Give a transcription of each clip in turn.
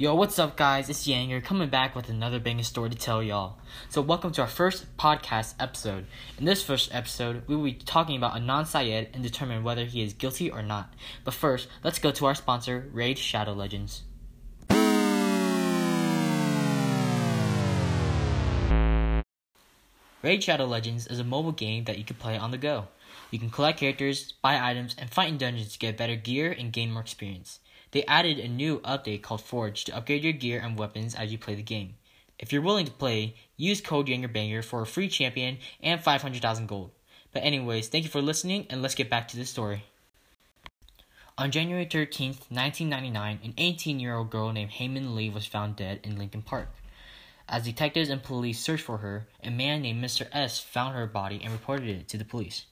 Yo, what's up, guys? It's Yanger coming back with another banging story to tell y'all. So, welcome to our first podcast episode. In this first episode, we will be talking about Adnan Syed and determine whether he is guilty or not. But first, let's go to our sponsor, Raid Shadow Legends. Raid Shadow Legends is a mobile game that you can play on the go. You can collect characters, buy items, and fight in dungeons to get better gear and gain more experience. They added a new update called Forge to upgrade your gear and weapons as you play the game. If you're willing to play, use code YangerBanger for a free champion and 500,000 gold. But anyways, thank you for listening and let's get back to the story. On January 13th, 1999, an 18-year-old girl named Hae-Min Lee was found dead in Lincoln Park. As detectives and police searched for her, a man named Mr. S found her body and reported it to the police.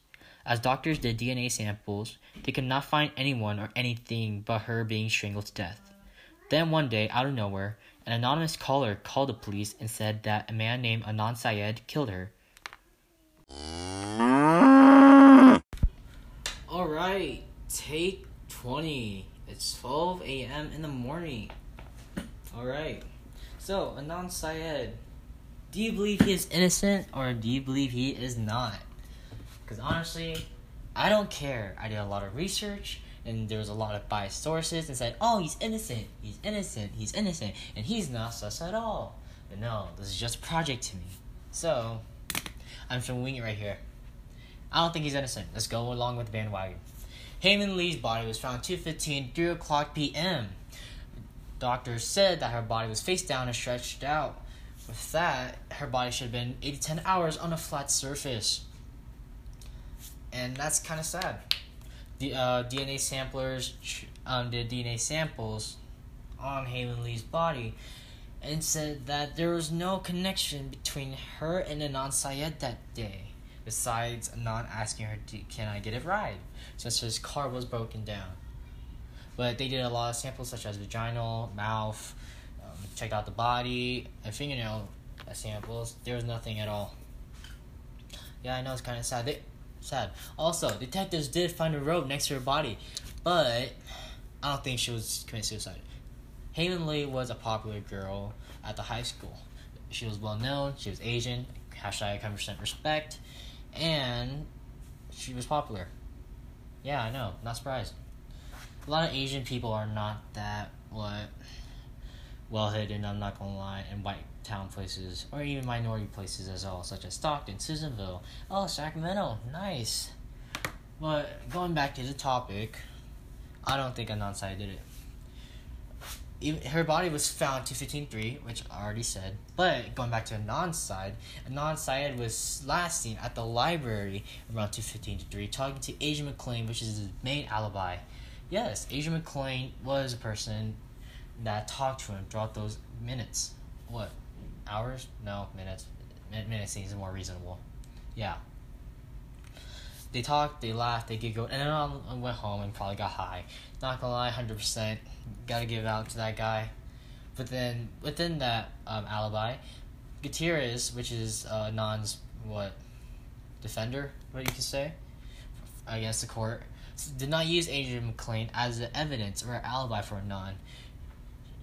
As doctors did DNA samples, they could not find anyone or anything but her being strangled to death. Then one day, out of nowhere, an anonymous caller called the police and said that a man named Adnan Syed killed her. Alright, take 20. It's 12 a.m. in the morning. Alright, so Adnan Syed, do you believe he is innocent or do you believe he is not? Because honestly, I don't care. I did a lot of research and there was a lot of biased sources and said, oh, he's innocent, he's innocent, he's innocent, and he's not sus at all. But no, this is just project to me. So, I'm wing it right here. I don't think he's innocent. Let's go along with the bandwagon. Hae-Min Lee's body was found 2.15, 3 o'clock p.m. Doctors said that her body was face down and stretched out. With that, her body should have been 8 to 10 hours on a flat surface and that's kind of sad. The uh, DNA samplers um, did DNA samples on Hae-Min Lee's body and said that there was no connection between her and Adnan Syed that day, besides not asking her, Can I get a ride? since his car was broken down. But they did a lot of samples such as vaginal, mouth, um, checked out the body, and fingernail samples. There was nothing at all. Yeah, I know it's kind of sad. They sad. Also, detectives did find a rope next to her body, but I don't think she was committing suicide. Hae-Min Lee was a popular girl at the high school. She was well known. She was Asian. Hashtag 100% respect, and she was popular. Yeah, I know. Not surprised. A lot of Asian people are not that what well hidden. I'm not gonna lie, in white town places, or even minority places as well, such as Stockton, Susanville, oh, Sacramento, nice. But going back to the topic, I don't think Adnan Syed did it. Even, her body was found 215.3, which I already said. But going back to Adnan's side, Adnan Syed was last seen at the library around 215.3 talking to Asia McClain, which is his main alibi. Yes, Asia McClain was a person that talked to him throughout those minutes. What? hours? No, minutes. Minutes seems more reasonable. Yeah. They talked, they laughed, they giggled, and then I went home and probably got high. Not gonna lie, hundred percent, gotta give it out to that guy. But then within that um, alibi, Gutierrez, which is uh, Non's what defender, what you can say, against the court, did not use Adrian McClain as the evidence or alibi for Non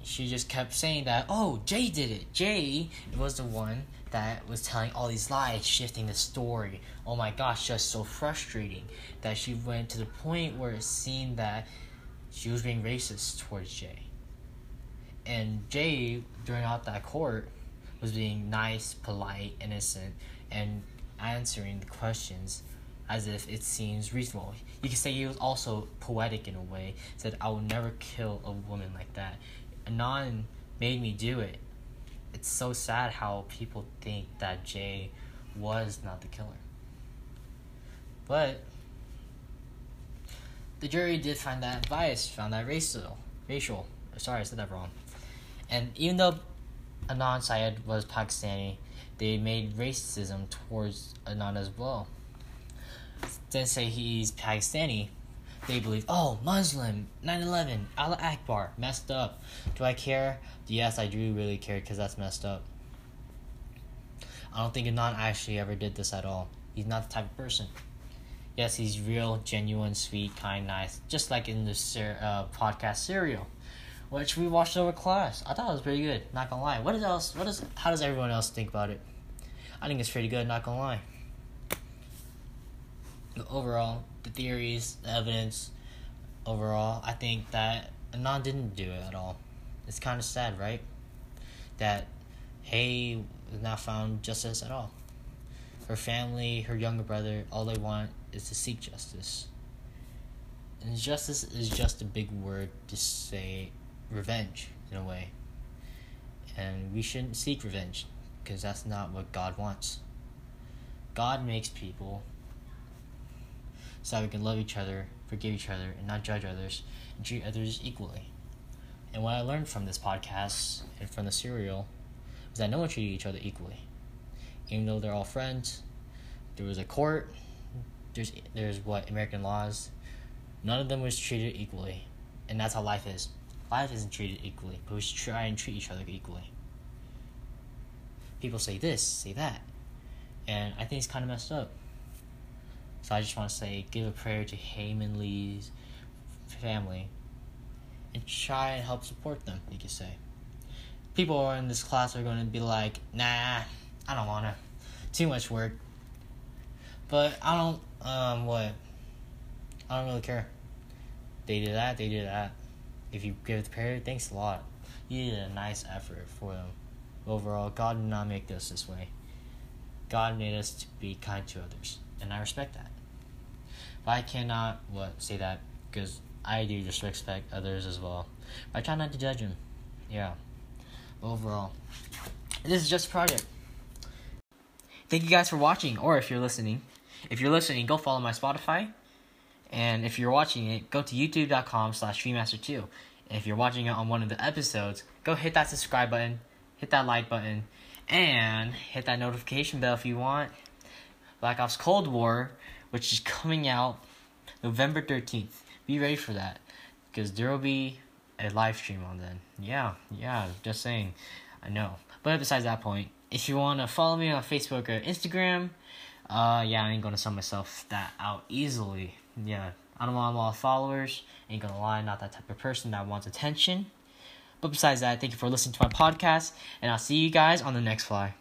she just kept saying that, oh, Jay did it. Jay was the one that was telling all these lies, shifting the story. Oh my gosh, just so frustrating that she went to the point where it seemed that she was being racist towards Jay. And Jay, during out that court, was being nice, polite, innocent, and answering the questions as if it seems reasonable. You could say he was also poetic in a way, said, I will never kill a woman like that. Adnan made me do it. It's so sad how people think that Jay was not the killer. But the jury did find that biased, found that racial. Racial. Sorry, I said that wrong. And even though Adnan Syed was Pakistani, they made racism towards Adnan as well. Didn't say he's Pakistani, they believe, oh, Muslim, 9 11, Allah Akbar, messed up. Do I care? Yes, I do really care because that's messed up. I don't think Adnan actually ever did this at all. He's not the type of person. Yes, he's real, genuine, sweet, kind, nice, just like in the ser- uh, podcast Serial, which we watched over class. I thought it was pretty good. Not gonna lie. What is else? What is? How does everyone else think about it? I think it's pretty good. Not gonna lie. Overall, the theories, the evidence, overall, I think that Anon didn't do it at all. It's kind of sad, right? That Hae was not found justice at all. Her family, her younger brother, all they want is to seek justice. And justice is just a big word to say revenge, in a way. And we shouldn't seek revenge, because that's not what God wants. God makes people so that we can love each other, forgive each other, and not judge others, and treat others equally. And what I learned from this podcast and from the serial was that no one treated each other equally. Even though they're all friends, there was a court, there's there's what American laws, none of them was treated equally, and that's how life is. Life isn't treated equally, but we should try and treat each other equally. People say this, say that, and I think it's kind of messed up. So I just want to say, give a prayer to Hae-Min Lee's family and try and help support them, you could say. People in this class are going to be like, nah, I don't want to. Too much work. But I don't, um, what? I don't really care. They did that, they did that. If you give the prayer, thanks a lot. You did a nice effort for them. Overall, God did not make us this way. God made us to be kind to others, and I respect that. But I cannot, what, say that, because I do just respect others as well. But I try not to judge them. Yeah. Overall, this is just a project. Thank you guys for watching, or if you're listening. If you're listening, go follow my Spotify. And if you're watching it, go to youtube.com slash streammaster2. And if you're watching it on one of the episodes, go hit that subscribe button, hit that like button, and hit that notification bell if you want. Black Ops Cold War, which is coming out November 13th be ready for that because there will be a live stream on then. Yeah, yeah, just saying. I know. But besides that point, if you want to follow me on Facebook or Instagram, uh, yeah, I ain't gonna sell myself that out easily. Yeah, I don't want a lot of followers. Ain't gonna lie, not that type of person that wants attention. But besides that, thank you for listening to my podcast, and I'll see you guys on the next fly.